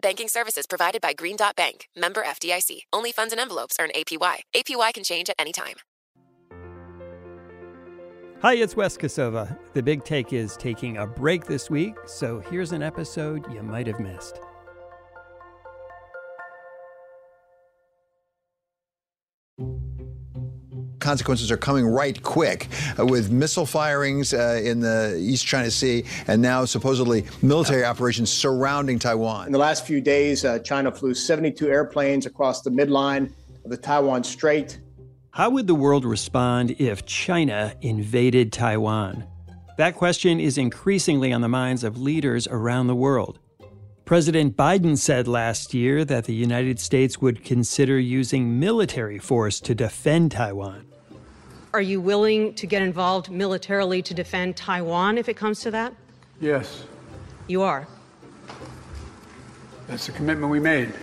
Banking services provided by Green Dot Bank, member FDIC. Only funds and envelopes earn APY. APY can change at any time. Hi, it's Wes Kosova. The big take is taking a break this week, so here's an episode you might have missed. Consequences are coming right quick uh, with missile firings uh, in the East China Sea and now supposedly military operations surrounding Taiwan. In the last few days, uh, China flew 72 airplanes across the midline of the Taiwan Strait. How would the world respond if China invaded Taiwan? That question is increasingly on the minds of leaders around the world. President Biden said last year that the United States would consider using military force to defend Taiwan. Are you willing to get involved militarily to defend Taiwan if it comes to that? Yes. You are? That's the commitment we made.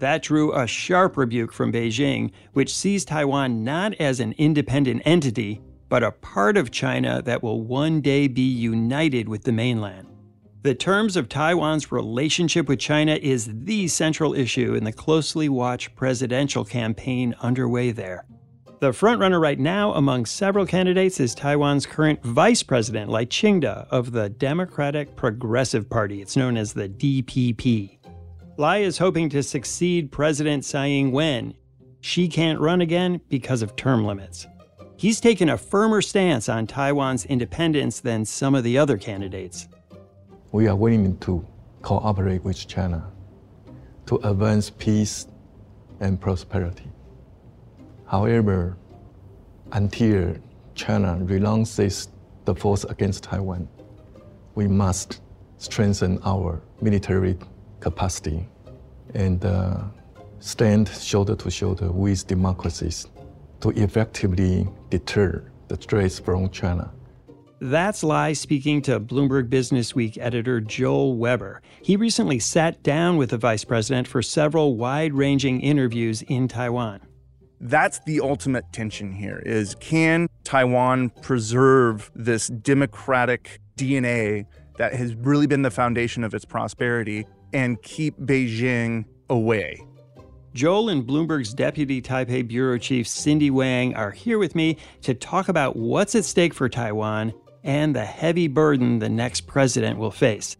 That drew a sharp rebuke from Beijing, which sees Taiwan not as an independent entity, but a part of China that will one day be united with the mainland. The terms of Taiwan's relationship with China is the central issue in the closely watched presidential campaign underway there. The frontrunner right now among several candidates is Taiwan's current vice president, Lai Ching-te, of the Democratic Progressive Party. It's known as the DPP. Lai is hoping to succeed President Tsai Ing wen. She can't run again because of term limits. He's taken a firmer stance on Taiwan's independence than some of the other candidates. We are willing to cooperate with China to advance peace and prosperity. However, until China renounces the force against Taiwan, we must strengthen our military capacity and uh, stand shoulder to shoulder with democracies to effectively deter the threats from China. That's Lai speaking to Bloomberg Businessweek editor Joel Weber. He recently sat down with the vice president for several wide ranging interviews in Taiwan that's the ultimate tension here is can Taiwan preserve this democratic DNA that has really been the foundation of its prosperity and keep Beijing away? Joel and Bloomberg's deputy Taipei bureau chief Cindy Wang are here with me to talk about what's at stake for Taiwan and the heavy burden the next president will face.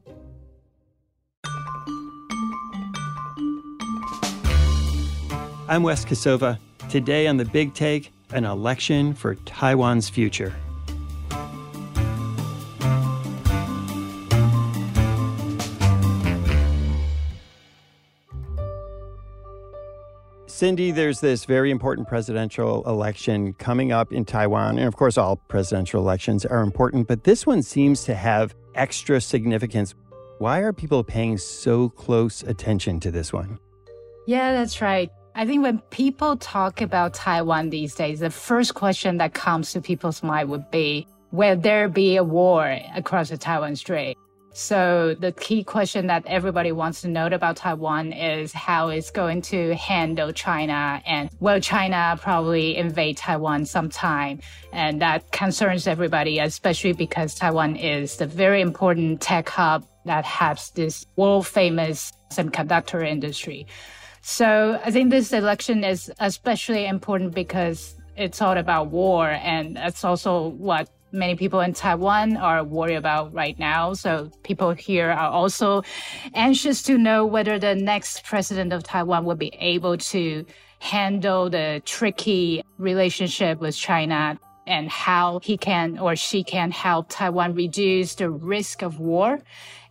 I'm Wes Kosova. Today on The Big Take, an election for Taiwan's future. Cindy, there's this very important presidential election coming up in Taiwan. And of course, all presidential elections are important, but this one seems to have extra significance. Why are people paying so close attention to this one? Yeah, that's right. I think when people talk about Taiwan these days, the first question that comes to people's mind would be, will there be a war across the Taiwan Strait? So the key question that everybody wants to know about Taiwan is how it's going to handle China and will China probably invade Taiwan sometime? And that concerns everybody, especially because Taiwan is the very important tech hub that has this world famous semiconductor industry. So I think this election is especially important because it's all about war. And that's also what many people in Taiwan are worried about right now. So people here are also anxious to know whether the next president of Taiwan will be able to handle the tricky relationship with China and how he can or she can help Taiwan reduce the risk of war.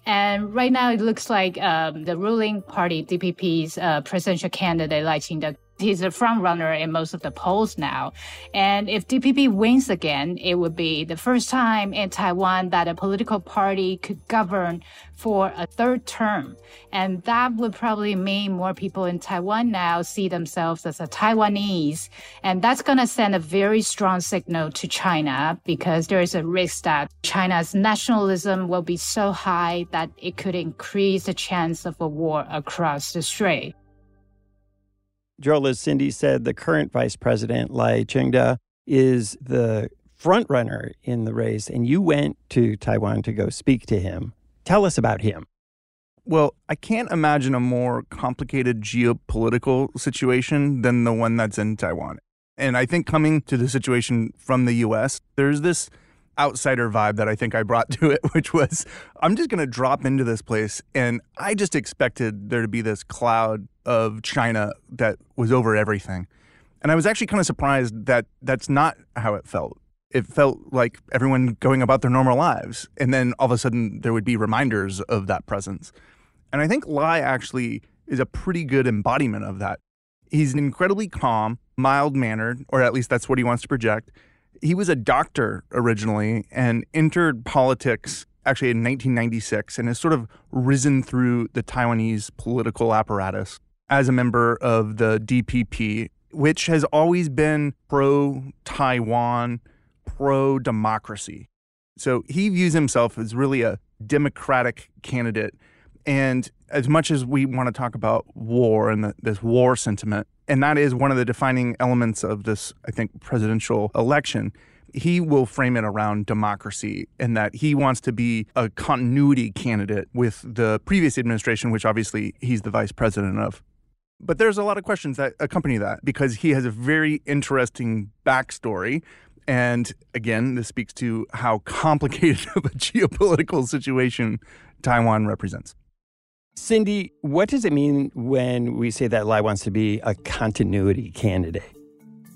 And right now, it looks like um, the ruling party, DPP's uh, presidential candidate, Lai Ching-te, he's a front runner in most of the polls now. And if DPP wins again, it would be the first time in Taiwan that a political party could govern for a third term. And that would probably mean more people in Taiwan now see themselves as a Taiwanese. And that's going to send a very strong signal to China because there is a risk that China's nationalism will be so high that it could increase the chance of a war across the strait. Joel, as Cindy said, the current vice president, Lai Ching-te, is the front runner in the race, and you went to Taiwan to go speak to him. Tell us about him. Well, I can't imagine a more complicated geopolitical situation than the one that's in Taiwan. And I think coming to the situation from the US, there's this outsider vibe that I think I brought to it, which was I'm just going to drop into this place. And I just expected there to be this cloud of China that was over everything. And I was actually kind of surprised that that's not how it felt. It felt like everyone going about their normal lives. And then all of a sudden, there would be reminders of that presence. And I think Lai actually is a pretty good embodiment of that. He's incredibly calm, mild mannered, or at least that's what he wants to project he was a doctor originally and entered politics actually in 1996 and has sort of risen through the Taiwanese political apparatus as a member of the DPP, which has always been pro Taiwan, pro democracy. So he views himself as really a democratic candidate. And as much as we want to talk about war and the, this war sentiment, and that is one of the defining elements of this, I think, presidential election. He will frame it around democracy and that he wants to be a continuity candidate with the previous administration, which obviously he's the vice president of. But there's a lot of questions that accompany that because he has a very interesting backstory. And again, this speaks to how complicated of a geopolitical situation Taiwan represents. Cindy, what does it mean when we say that Lai wants to be a continuity candidate?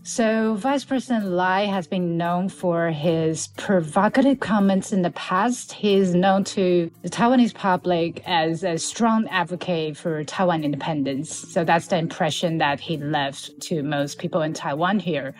So, Vice President Lai has been known for his provocative comments in the past. He is known to the Taiwanese public as a strong advocate for Taiwan independence. So, that's the impression that he left to most people in Taiwan here.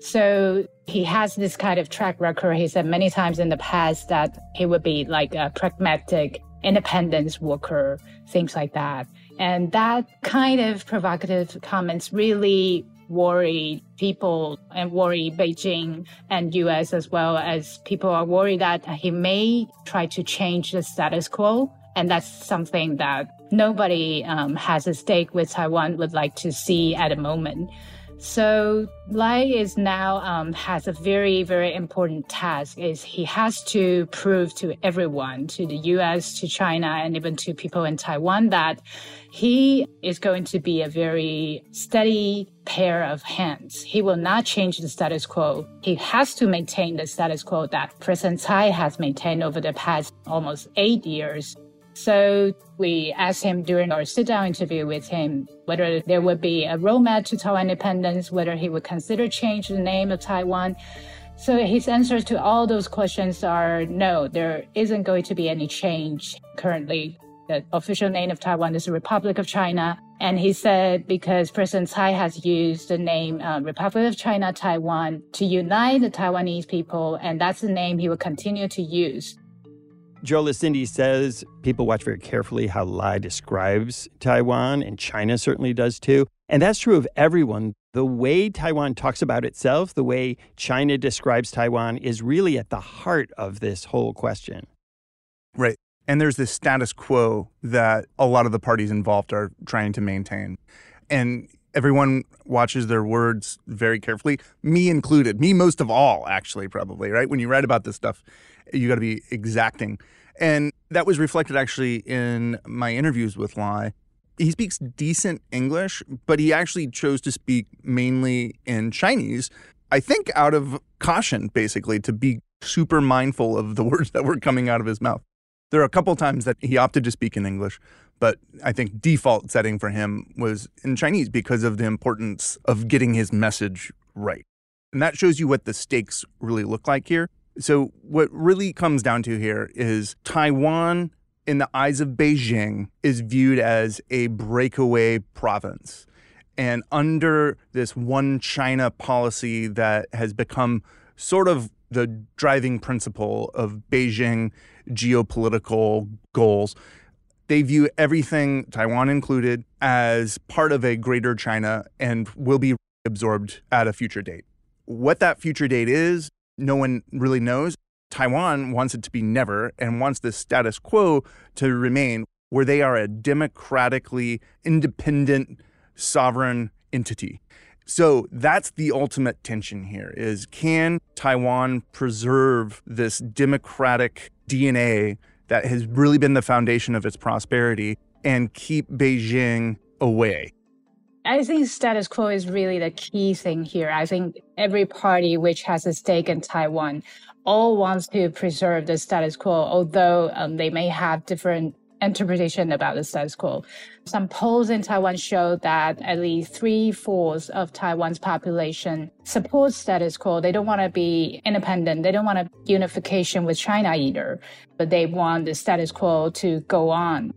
So, he has this kind of track record. He said many times in the past that he would be like a pragmatic independence worker, things like that. And that kind of provocative comments really worry people and worry Beijing and US as well as people are worried that he may try to change the status quo. And that's something that nobody um, has a stake with Taiwan would like to see at the moment. So Lai is now um, has a very very important task. Is he has to prove to everyone, to the U.S., to China, and even to people in Taiwan that he is going to be a very steady pair of hands. He will not change the status quo. He has to maintain the status quo that President Tsai has maintained over the past almost eight years. So we asked him during our sit down interview with him whether there would be a roadmap to Taiwan independence, whether he would consider change the name of Taiwan. So his answers to all those questions are no, there isn't going to be any change currently. The official name of Taiwan is the Republic of China. And he said because President Tsai has used the name uh, Republic of China Taiwan to unite the Taiwanese people, and that's the name he will continue to use. Joel Cindy says people watch very carefully how Lai describes Taiwan, and China certainly does too. And that's true of everyone. The way Taiwan talks about itself, the way China describes Taiwan, is really at the heart of this whole question. Right. And there's this status quo that a lot of the parties involved are trying to maintain. And everyone watches their words very carefully, me included, me most of all, actually, probably, right? When you write about this stuff, you got to be exacting. And that was reflected actually in my interviews with Lai. He speaks decent English, but he actually chose to speak mainly in Chinese, I think out of caution, basically, to be super mindful of the words that were coming out of his mouth. There are a couple times that he opted to speak in English, but I think default setting for him was in Chinese because of the importance of getting his message right. And that shows you what the stakes really look like here. So, what really comes down to here is Taiwan, in the eyes of Beijing, is viewed as a breakaway province. And under this one China policy that has become sort of the driving principle of Beijing geopolitical goals, they view everything, Taiwan included, as part of a greater China and will be absorbed at a future date. What that future date is, no one really knows. Taiwan wants it to be never and wants the status quo to remain where they are a democratically independent sovereign entity. So that's the ultimate tension here is can Taiwan preserve this democratic DNA that has really been the foundation of its prosperity and keep Beijing away? I think status quo is really the key thing here. I think every party which has a stake in Taiwan all wants to preserve the status quo, although um, they may have different interpretation about the status quo. Some polls in Taiwan show that at least three fourths of Taiwan's population supports status quo. They don't want to be independent. They don't want a unification with China either, but they want the status quo to go on.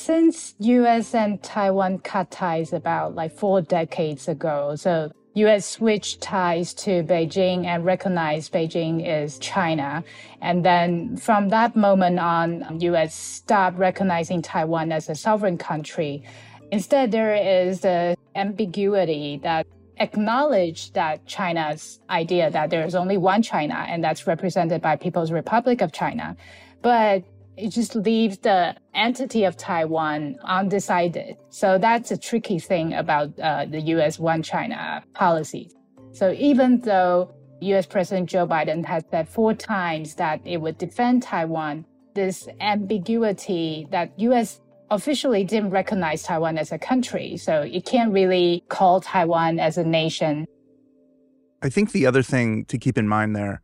Since US and Taiwan cut ties about like four decades ago, so U.S. switched ties to Beijing and recognized Beijing is China. And then from that moment on, U.S. stopped recognizing Taiwan as a sovereign country. Instead, there is the ambiguity that acknowledge that China's idea that there is only one China and that's represented by People's Republic of China. But it just leaves the entity of Taiwan undecided. So that's a tricky thing about uh, the U.S. One China policy. So even though U.S. President Joe Biden has said four times that it would defend Taiwan, this ambiguity that U.S. officially didn't recognize Taiwan as a country, so it can't really call Taiwan as a nation. I think the other thing to keep in mind there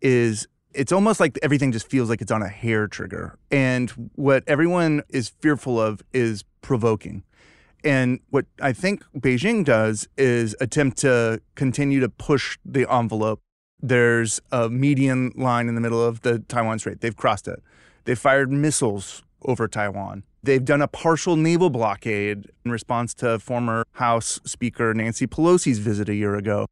is it's almost like everything just feels like it's on a hair trigger. And what everyone is fearful of is provoking. And what I think Beijing does is attempt to continue to push the envelope. There's a median line in the middle of the Taiwan Strait. They've crossed it. They've fired missiles over Taiwan. They've done a partial naval blockade in response to former House Speaker Nancy Pelosi's visit a year ago.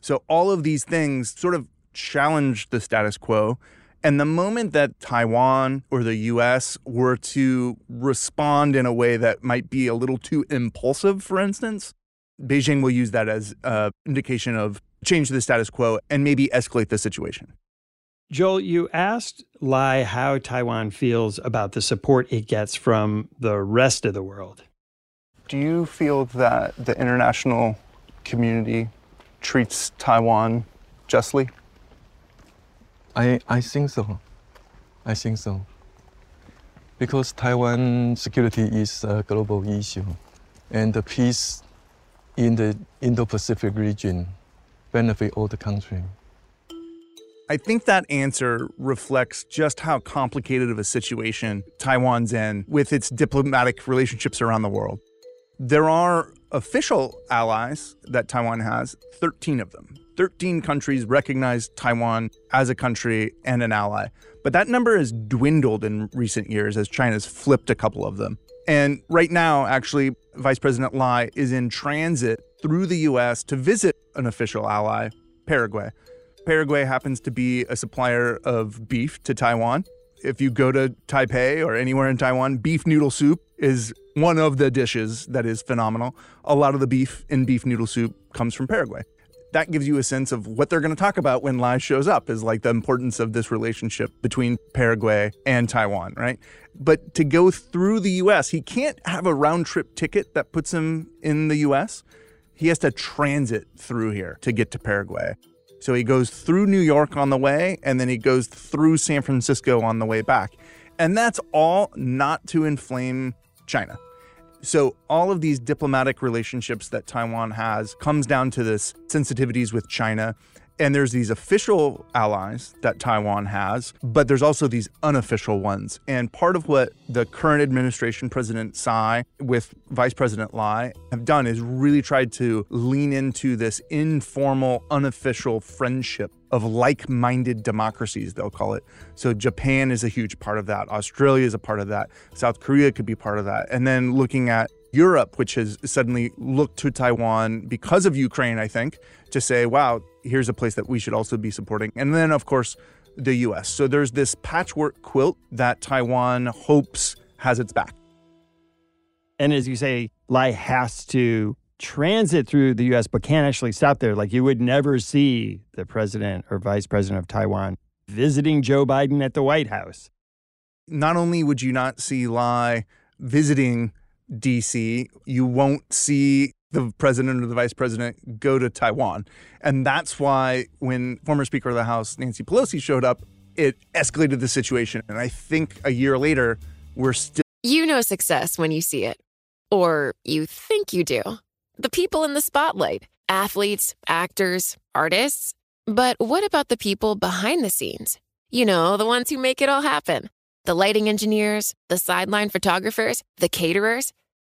So all of these things sort of challenge the status quo. And the moment that Taiwan or the US were to respond in a way that might be a little too impulsive, for instance, Beijing will use that as an indication of change the status quo and maybe escalate the situation. Joel, you asked Lai how Taiwan feels about the support it gets from the rest of the world. Do you feel that the international community treats Taiwan justly? I, I think so. I think so. Because Taiwan security is a global issue, and the peace in the Indo-Pacific region benefit all the country. I think that answer reflects just how complicated of a situation Taiwan's in with its diplomatic relationships around the world. There are official allies that Taiwan has, 13 of them. 13 countries recognize Taiwan as a country and an ally. But that number has dwindled in recent years as China's flipped a couple of them. And right now, actually, Vice President Lai is in transit through the US to visit an official ally, Paraguay. Paraguay happens to be a supplier of beef to Taiwan. If you go to Taipei or anywhere in Taiwan, beef noodle soup is one of the dishes that is phenomenal. A lot of the beef in beef noodle soup comes from Paraguay that gives you a sense of what they're going to talk about when Lai shows up is like the importance of this relationship between Paraguay and Taiwan, right? But to go through the US, he can't have a round trip ticket that puts him in the US. He has to transit through here to get to Paraguay. So he goes through New York on the way, and then he goes through San Francisco on the way back. And that's all not to inflame China. So all of these diplomatic relationships that Taiwan has comes down to this sensitivities with China And there's these official allies that Taiwan has, but there's also these unofficial ones. And part of what the current administration, President Tsai, with Vice President Lai, have done is really tried to lean into this informal, unofficial friendship of like minded democracies, they'll call it. So Japan is a huge part of that. Australia is a part of that. South Korea could be part of that. And then looking at Europe, which has suddenly looked to Taiwan because of Ukraine, I think, to say, wow, here's a place that we should also be supporting. And then, of course, the US. So there's this patchwork quilt that Taiwan hopes has its back. And as you say, Lai has to transit through the US but can't actually stop there. Like you would never see the president or vice president of Taiwan visiting Joe Biden at the White House. Not only would you not see Lai visiting DC, you won't see the president or the vice president go to Taiwan. And that's why when former Speaker of the House Nancy Pelosi showed up, it escalated the situation. And I think a year later, we're still. You know success when you see it, or you think you do. The people in the spotlight athletes, actors, artists. But what about the people behind the scenes? You know, the ones who make it all happen the lighting engineers, the sideline photographers, the caterers,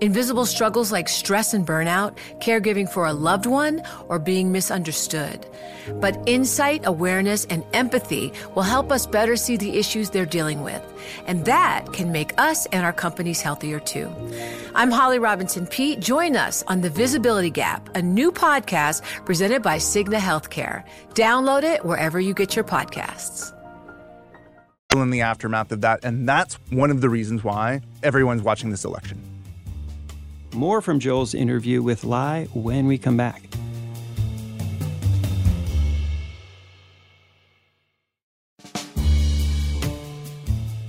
Invisible struggles like stress and burnout, caregiving for a loved one, or being misunderstood. But insight, awareness, and empathy will help us better see the issues they're dealing with. And that can make us and our companies healthier too. I'm Holly Robinson Peete. Join us on The Visibility Gap, a new podcast presented by Cigna Healthcare. Download it wherever you get your podcasts in the aftermath of that. And that's one of the reasons why everyone's watching this election. More from Joel's interview with Lai when we come back.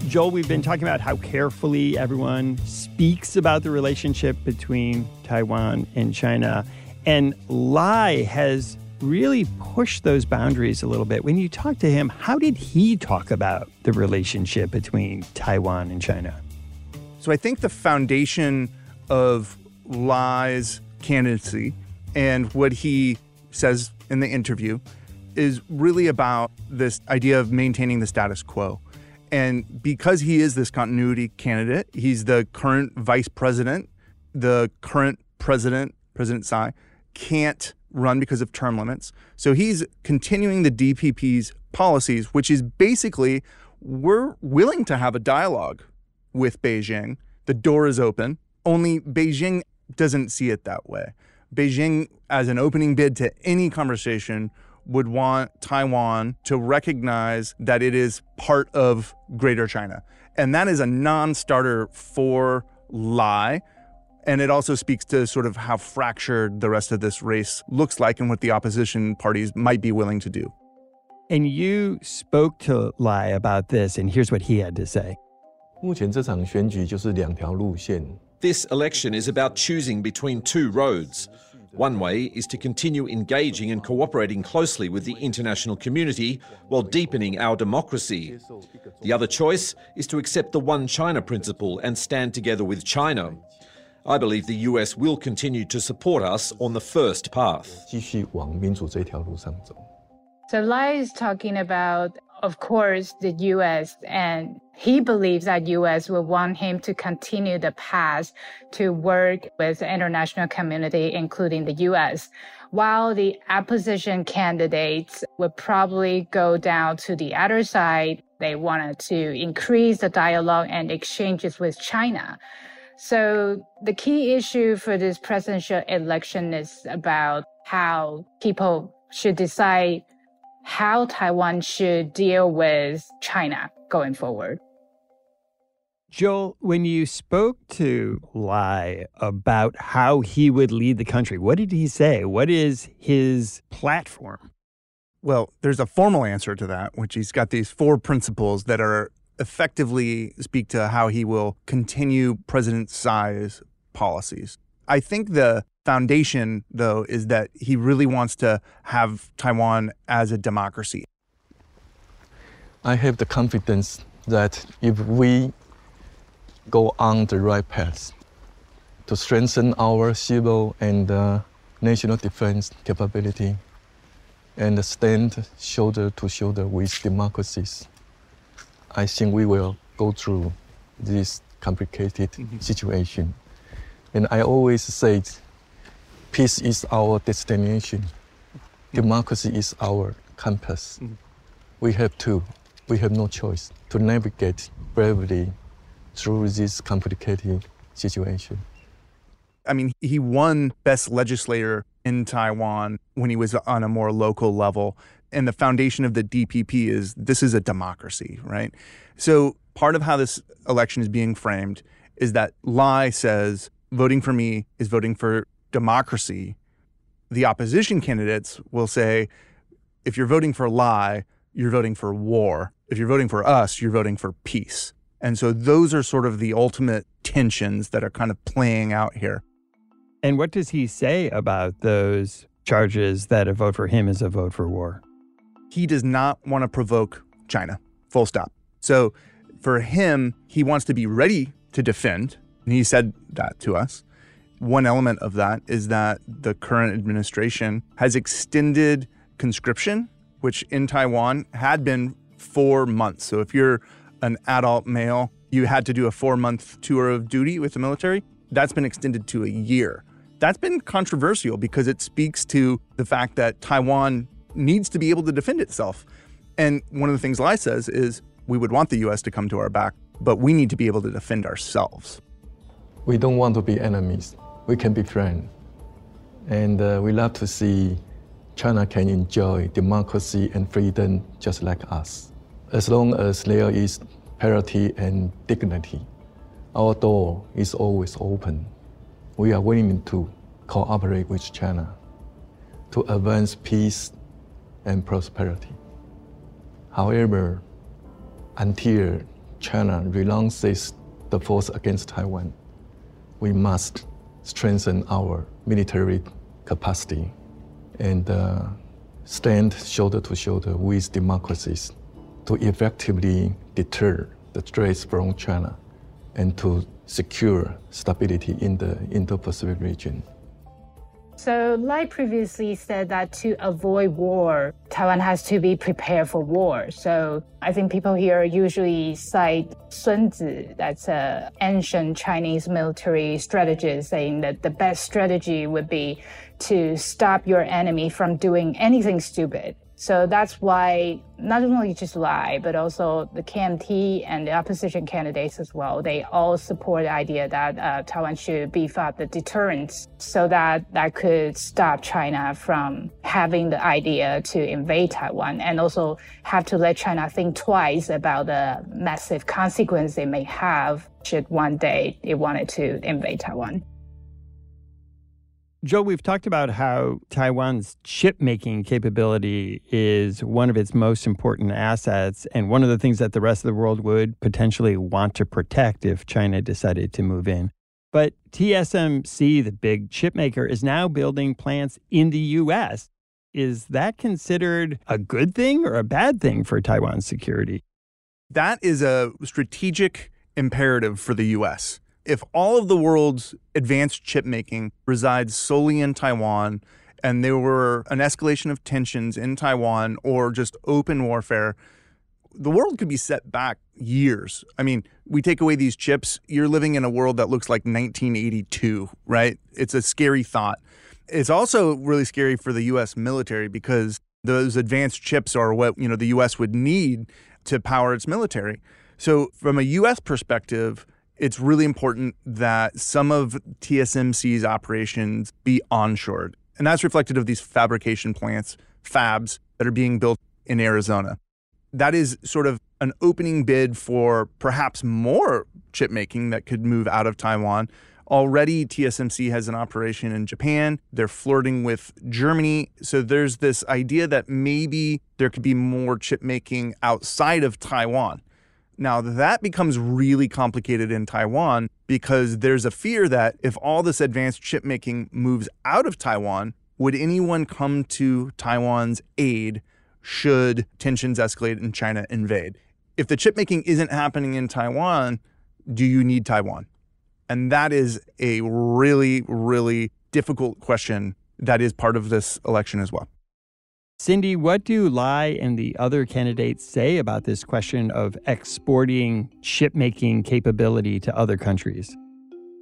Joel, we've been talking about how carefully everyone speaks about the relationship between Taiwan and China. And Lai has really pushed those boundaries a little bit. When you talk to him, how did he talk about the relationship between Taiwan and China? So I think the foundation of Lai's candidacy and what he says in the interview is really about this idea of maintaining the status quo. And because he is this continuity candidate, he's the current vice president, the current president, President Tsai, can't run because of term limits. So he's continuing the DPP's policies, which is basically we're willing to have a dialogue with Beijing. The door is open. Only Beijing doesn't see it that way. Beijing, as an opening bid to any conversation, would want Taiwan to recognize that it is part of Greater China. And that is a non starter for Lai. And it also speaks to sort of how fractured the rest of this race looks like and what the opposition parties might be willing to do. And you spoke to Lai about this, and here's what he had to say. 目前这场选举就是两条路线，this election is about choosing between two roads. One way is to continue engaging and cooperating closely with the international community while deepening our democracy. The other choice is to accept the One China principle and stand together with China. I believe the US will continue to support us on the first path. So Lai is talking about of course, the U.S. and he believes that U.S. will want him to continue the path to work with the international community, including the U.S. While the opposition candidates would probably go down to the other side, they wanted to increase the dialogue and exchanges with China. So the key issue for this presidential election is about how people should decide how Taiwan should deal with China going forward. Joel, when you spoke to Lai about how he would lead the country, what did he say? What is his platform? Well, there's a formal answer to that, which he's got these four principles that are effectively speak to how he will continue President Tsai's policies. I think the foundation, though, is that he really wants to have Taiwan as a democracy. I have the confidence that if we go on the right path to strengthen our civil and uh, national defense capability and stand shoulder to shoulder with democracies. I think we will go through this complicated mm-hmm. situation. And I always say peace is our destination, mm-hmm. democracy is our compass. Mm-hmm. We have to, we have no choice to navigate bravely through this complicated situation. I mean, he won Best Legislator in Taiwan when he was on a more local level. And the foundation of the DPP is this is a democracy, right? So part of how this election is being framed is that Lai says voting for me is voting for democracy. The opposition candidates will say, if you're voting for a lie, you're voting for war. If you're voting for us, you're voting for peace. And so those are sort of the ultimate tensions that are kind of playing out here. And what does he say about those charges that a vote for him is a vote for war? He does not want to provoke China, full stop. So for him, he wants to be ready to defend. And he said that to us. One element of that is that the current administration has extended conscription, which in Taiwan had been four months. So if you're an adult male, you had to do a four month tour of duty with the military. That's been extended to a year. That's been controversial because it speaks to the fact that Taiwan needs to be able to defend itself. And one of the things Lai says is we would want the US to come to our back, but we need to be able to defend ourselves. We don't want to be enemies. We can be friends. And uh, we love to see China can enjoy democracy and freedom just like us. As long as there is parity and dignity, our door is always open. We are willing to cooperate with China to advance peace and prosperity. However, until China renounces the force against Taiwan, we must strengthen our military capacity and uh, stand shoulder to shoulder with democracies to effectively deter the threats from China and to secure stability in the Indo-Pacific region. So, Lai previously said that to avoid war, Taiwan has to be prepared for war. So, I think people here usually cite Sun Tzu, that's an ancient Chinese military strategist, saying that the best strategy would be to stop your enemy from doing anything stupid. So that's why not only just Lai, but also the KMT and the opposition candidates as well, they all support the idea that uh, Taiwan should beef up the deterrence so that that could stop China from having the idea to invade Taiwan and also have to let China think twice about the massive consequence it may have should one day it wanted to invade Taiwan. Joe, we've talked about how Taiwan's chip making capability is one of its most important assets and one of the things that the rest of the world would potentially want to protect if China decided to move in. But TSMC, the big chip maker, is now building plants in the U.S. Is that considered a good thing or a bad thing for Taiwan's security? That is a strategic imperative for the U.S if all of the world's advanced chip making resides solely in Taiwan and there were an escalation of tensions in Taiwan or just open warfare, the world could be set back years. I mean, we take away these chips, you're living in a world that looks like 1982, right? It's a scary thought. It's also really scary for the US military because those advanced chips are what, you know, the US would need to power its military. So from a US perspective, it's really important that some of TSMC's operations be onshored. And that's reflected of these fabrication plants, fabs that are being built in Arizona. That is sort of an opening bid for perhaps more chip making that could move out of Taiwan. Already, TSMC has an operation in Japan. They're flirting with Germany. So there's this idea that maybe there could be more chip making outside of Taiwan. Now, that becomes really complicated in Taiwan because there's a fear that if all this advanced chip making moves out of Taiwan, would anyone come to Taiwan's aid should tensions escalate and China invade? If the chip making isn't happening in Taiwan, do you need Taiwan? And that is a really, really difficult question that is part of this election as well. Cindy, what do Lai and the other candidates say about this question of exporting chip making capability to other countries?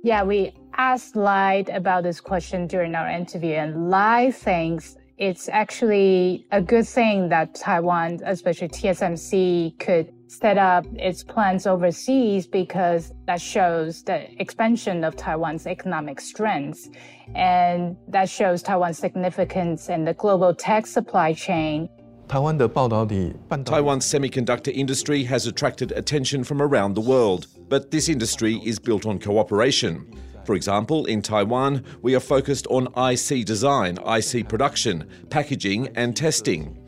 Yeah, we asked Lai about this question during our interview, and Lai thinks it's actually a good thing that Taiwan, especially TSMC, could set up its plants overseas because that shows the expansion of Taiwan's economic strength. And that shows Taiwan's significance in the global tech supply chain. Taiwan's semiconductor industry has attracted attention from around the world, but this industry is built on cooperation. For example, in Taiwan, we are focused on IC design, IC production, packaging, and testing.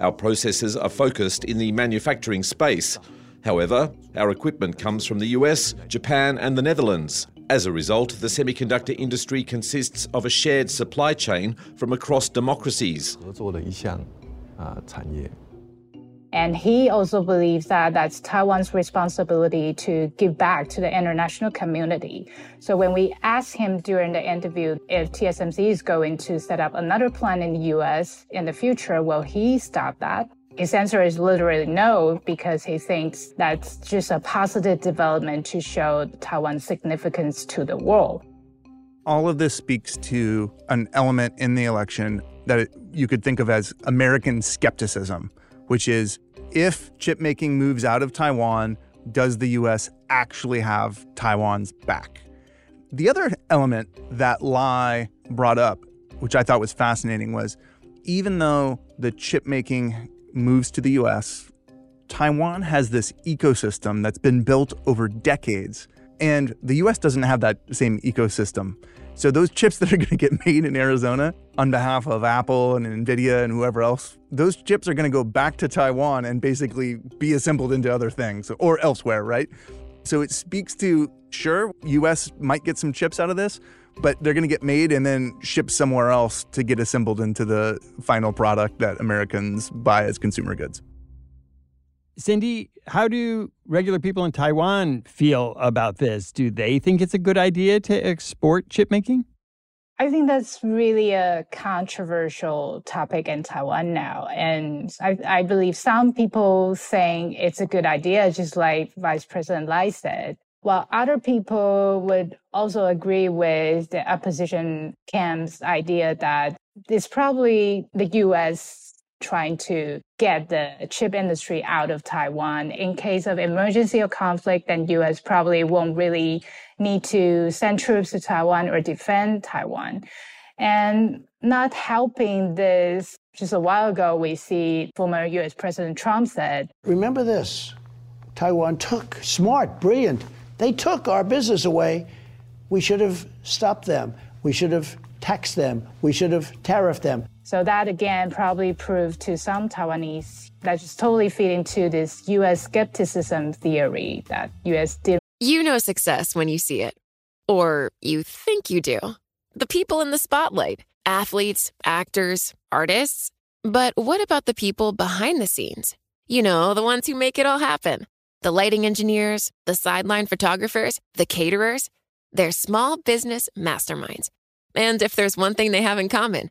Our processes are focused in the manufacturing space. However, our equipment comes from the US, Japan, and the Netherlands. As a result, the semiconductor industry consists of a shared supply chain from across democracies. And he also believes that that's Taiwan's responsibility to give back to the international community. So when we asked him during the interview if TSMC is going to set up another plant in the US in the future, will he stop that? His answer is literally no, because he thinks that's just a positive development to show Taiwan's significance to the world. All of this speaks to an element in the election that you could think of as American skepticism which is if chip making moves out of Taiwan, does the US actually have Taiwan's back? The other element that Lai brought up, which I thought was fascinating, was even though the chip making moves to the US, Taiwan has this ecosystem that's been built over decades. And the US doesn't have that same ecosystem. So those chips that are going to get made in Arizona on behalf of Apple and Nvidia and whoever else, those chips are going to go back to Taiwan and basically be assembled into other things or elsewhere, right? So it speaks to sure, US might get some chips out of this, but they're going to get made and then shipped somewhere else to get assembled into the final product that Americans buy as consumer goods. Cindy, how do regular people in Taiwan feel about this? Do they think it's a good idea to export chip making? I think that's really a controversial topic in Taiwan now. And I, I, believe some people think it's a good idea, just like Vice President Lai said, while other people would also agree with the opposition camp's idea that it's probably the US trying to get the chip industry out of Taiwan. In case of emergency or conflict, then U.S. probably won't really need to send troops to Taiwan or defend Taiwan. And not helping this, just a while ago, we see former U.S. President Trump said, Remember this Taiwan took, smart, brilliant, they took our business away. We should have stopped them. We should have taxed them. We should have tariffed them. So that again probably proved to some Taiwanese that just totally feed into this U.S. skepticism theory that U.S. did. You know success when you see it, or you think you do. The people in the spotlight: athletes, actors, artists. But what about the people behind the scenes? You know, the ones who make it all happen. The lighting engineers, the sideline photographers, the caterers. They're small business masterminds. And if there's one thing they have in common,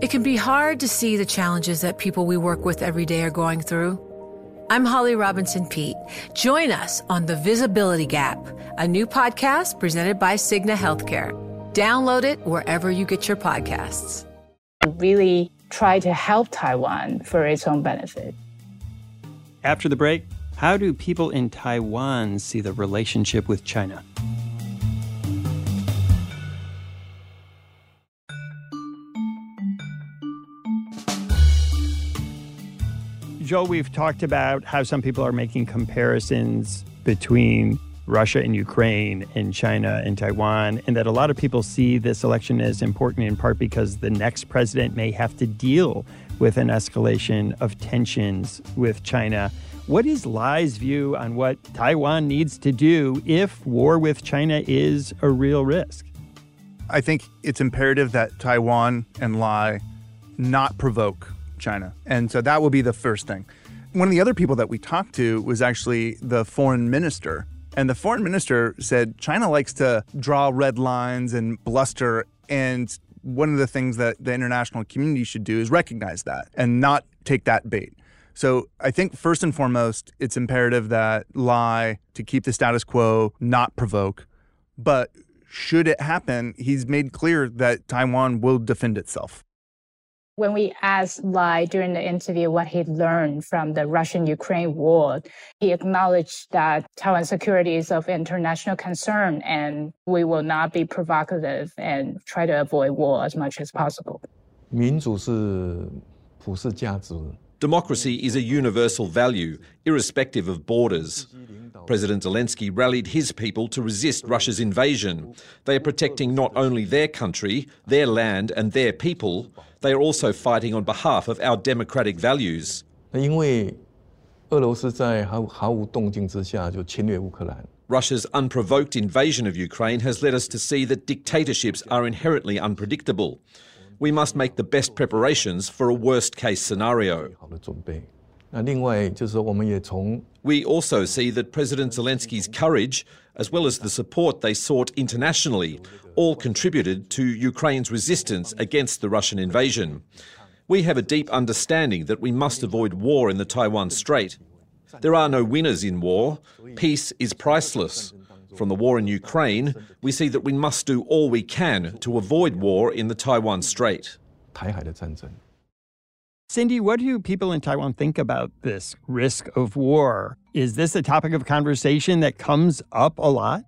It can be hard to see the challenges that people we work with every day are going through. I'm Holly Robinson Peete. Join us on The Visibility Gap, a new podcast presented by Cigna Healthcare. Download it wherever you get your podcasts. Really try to help Taiwan for its own benefit. After the break, how do people in Taiwan see the relationship with China? Joel, we've talked about how some people are making comparisons between Russia and Ukraine and China and Taiwan, and that a lot of people see this election as important in part because the next president may have to deal with an escalation of tensions with China. What is Lai's view on what Taiwan needs to do if war with China is a real risk? I think it's imperative that Taiwan and Lai not provoke China. And so that will be the first thing. One of the other people that we talked to was actually the foreign minister. And the foreign minister said China likes to draw red lines and bluster. And one of the things that the international community should do is recognize that and not take that bait. So I think first and foremost, it's imperative that Lai to keep the status quo, not provoke. But should it happen, he's made clear that Taiwan will defend itself. When we asked Lai during the interview what he learned from the Russian Ukraine war, he acknowledged that Taiwan security is of international concern and we will not be provocative and try to avoid war as much as possible. Democracy is a universal value, irrespective of borders. President Zelensky rallied his people to resist Russia's invasion. They are protecting not only their country, their land, and their people, they are also fighting on behalf of our democratic values. 那因为俄罗斯在毫毫无动静之下就侵略乌克兰， Russia's unprovoked invasion of Ukraine has led us to see that dictatorships are inherently unpredictable. We must make the best preparations for a worst case scenario. 好的准备。那另外就是说，我们也从 We also see that President Zelensky's courage, as well as the support they sought internationally, all contributed to Ukraine's resistance against the Russian invasion. We have a deep understanding that we must avoid war in the Taiwan Strait. There are no winners in war. Peace is priceless. From the war in Ukraine, we see that we must do all we can to avoid war in the Taiwan Strait. 台海的战争。 Cindy, what do people in Taiwan think about this risk of war? Is this a topic of conversation that comes up a lot?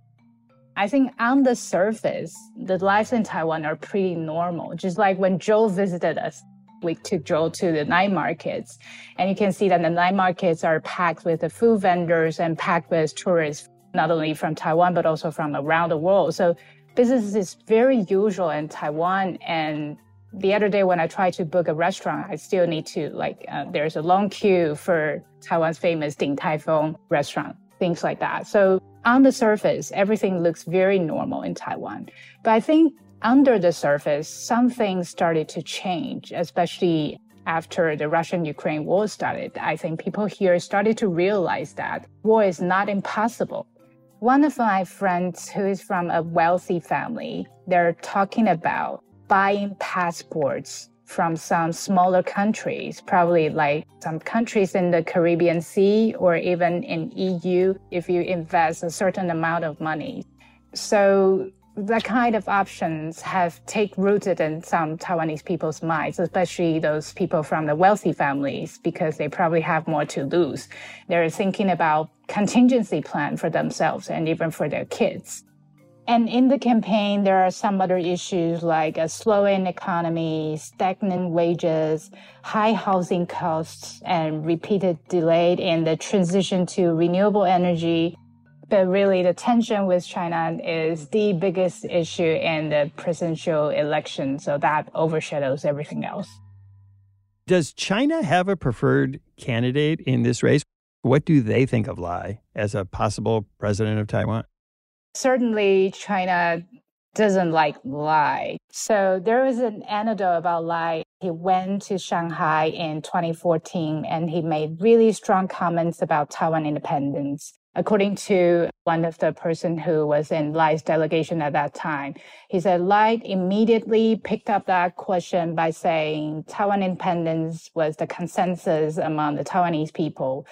I think on the surface, the lives in Taiwan are pretty normal. Just like when Joel visited us, we took Joel to the night markets, and you can see that the night markets are packed with the food vendors and packed with tourists, not only from Taiwan, but also from around the world. So business is very usual in Taiwan. And the other day when I tried to book a restaurant, I still need to like, uh, there's a long queue for Taiwan's famous Din Tai Fung restaurant, things like that. So on the surface, everything looks very normal in Taiwan. But I think under the surface, some things started to change, especially after the Russian Ukraine war started. I think people here started to realize that war is not impossible. One of my friends who is from a wealthy family, they're talking about buying passports from some smaller countries, probably like some countries in the Caribbean Sea or even in EU if you invest a certain amount of money. So that kind of options have take rooted in some Taiwanese people's minds, especially those people from the wealthy families, because they probably have more to lose. They're thinking about contingency plan for themselves and even for their kids. And in the campaign, there are some other issues like a slowing economy, stagnant wages, high housing costs, and repeated delay in the transition to renewable energy. But really, the tension with China is the biggest issue in the presidential election. So that overshadows everything else. Does China have a preferred candidate in this race? What do they think of Lai as a possible president of Taiwan? Certainly, China doesn't like Lai. So there was an anecdote about Lai. He went to Shanghai in 2014 and he made really strong comments about Taiwan independence. According to one of the person who was in Lai's delegation at that time, he said Lai immediately picked up that question by saying Taiwan independence was the consensus among the Taiwanese people.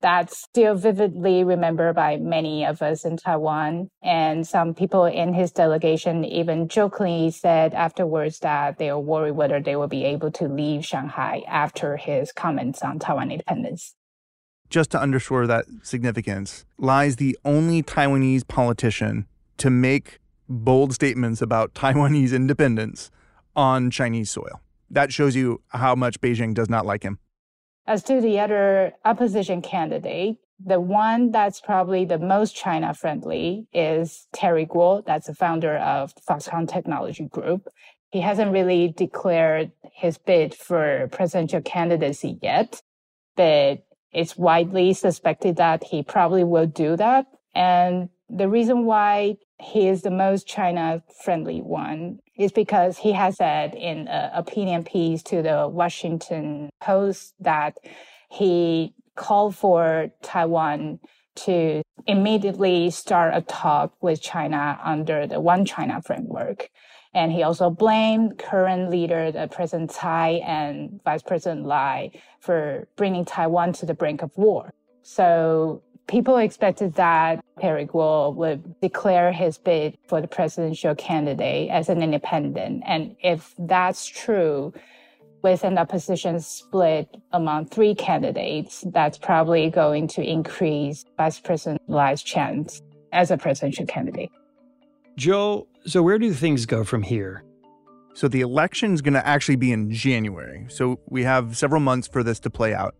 That's still vividly remembered by many of us in Taiwan. And some people in his delegation even jokingly said afterwards that they are worried whether they will be able to leave Shanghai after his comments on Taiwan independence. Just to underscore that significance, Lai is the only Taiwanese politician to make bold statements about Taiwanese independence on Chinese soil. That shows you how much Beijing does not like him. As to the other opposition candidate, the one that's probably the most China friendly is Terry Gou. That's the founder of Foxconn Technology Group. He hasn't really declared his bid for presidential candidacy yet, but it's widely suspected that he probably will do that. And the reason why he is the most China friendly one is because he has said in an opinion piece to the Washington Post that he called for Taiwan to immediately start a talk with China under the One China framework. And he also blamed current leader, the President Tsai and Vice President Lai for bringing Taiwan to the brink of war. So people expected that Terry Gou would declare his bid for the presidential candidate as an independent. And if that's true, with an opposition split among three candidates, that's probably going to increase Vice President Lai's chance as a presidential candidate. Joel, so where do things go from here? So the election is going to actually be in January. So we have several months for this to play out.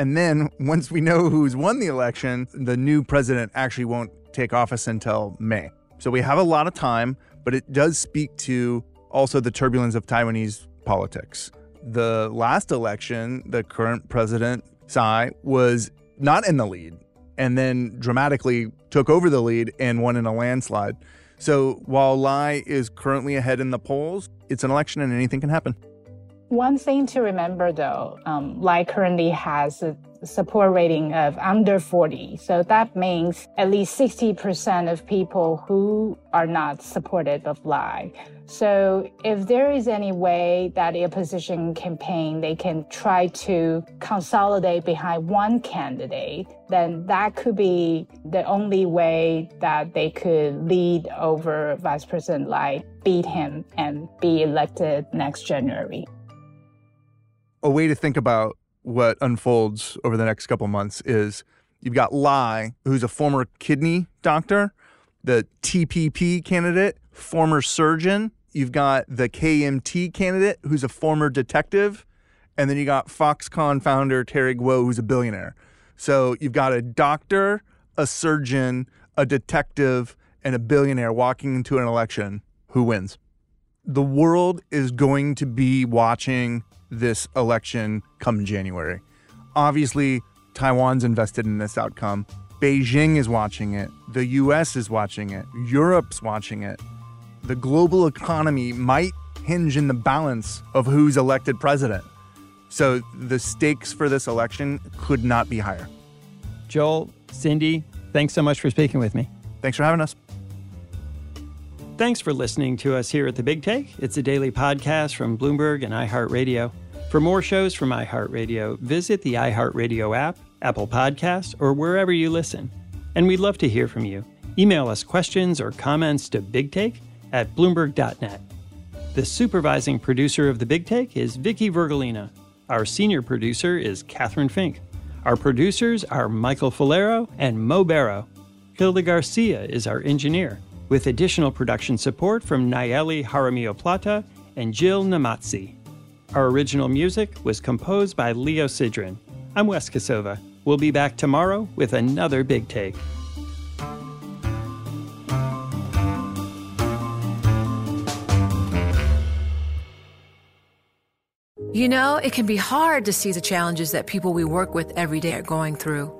And then once we know who's won the election, the new president actually won't take office until May. So we have a lot of time, but it does speak to also the turbulence of Taiwanese politics. The last election, the current president, Tsai, was not in the lead and then dramatically took over the lead and won in a landslide. So while Lai is currently ahead in the polls, it's an election and anything can happen. One thing to remember though, um, currently has a support rating of under 40. So that means at least 60% of people who are not supportive of Lai. So if there is any way that the opposition campaign, they can try to consolidate behind one candidate, then that could be the only way that they could lead over Vice President Lai, beat him, and be elected next January a way to think about what unfolds over the next couple months is you've got Lai, who's a former kidney doctor, the TPP candidate, former surgeon. You've got the KMT candidate, who's a former detective. And then you got Foxconn founder Terry Gou, who's a billionaire. So you've got a doctor, a surgeon, a detective, and a billionaire walking into an election. Who wins? The world is going to be watching this election come January. Obviously, Taiwan's invested in this outcome. Beijing is watching it. The US is watching it. Europe's watching it. The global economy might hinge in the balance of who's elected president. So the stakes for this election could not be higher. Joel, Cindy, thanks so much for speaking with me. Thanks for having us. Thanks for listening to us here at The Big Take. It's a daily podcast from Bloomberg and iHeartRadio. For more shows from iHeartRadio, visit the iHeartRadio app, Apple Podcasts, or wherever you listen. And we'd love to hear from you. Email us questions or comments to bigtake at bloomberg.net. The supervising producer of The Big Take is Vicki Vergolina. Our senior producer is Kathryn Fink. Our producers are Michael Falero and Mo Barrow. Gilda Garcia is our engineer with additional production support from Nayeli Jaramillo Plata and Jill Namazi. Our original music was composed by Leo Sidran. I'm Wes Kosova. We'll be back tomorrow with another big take. You know, it can be hard to see the challenges that people we work with every day are going through.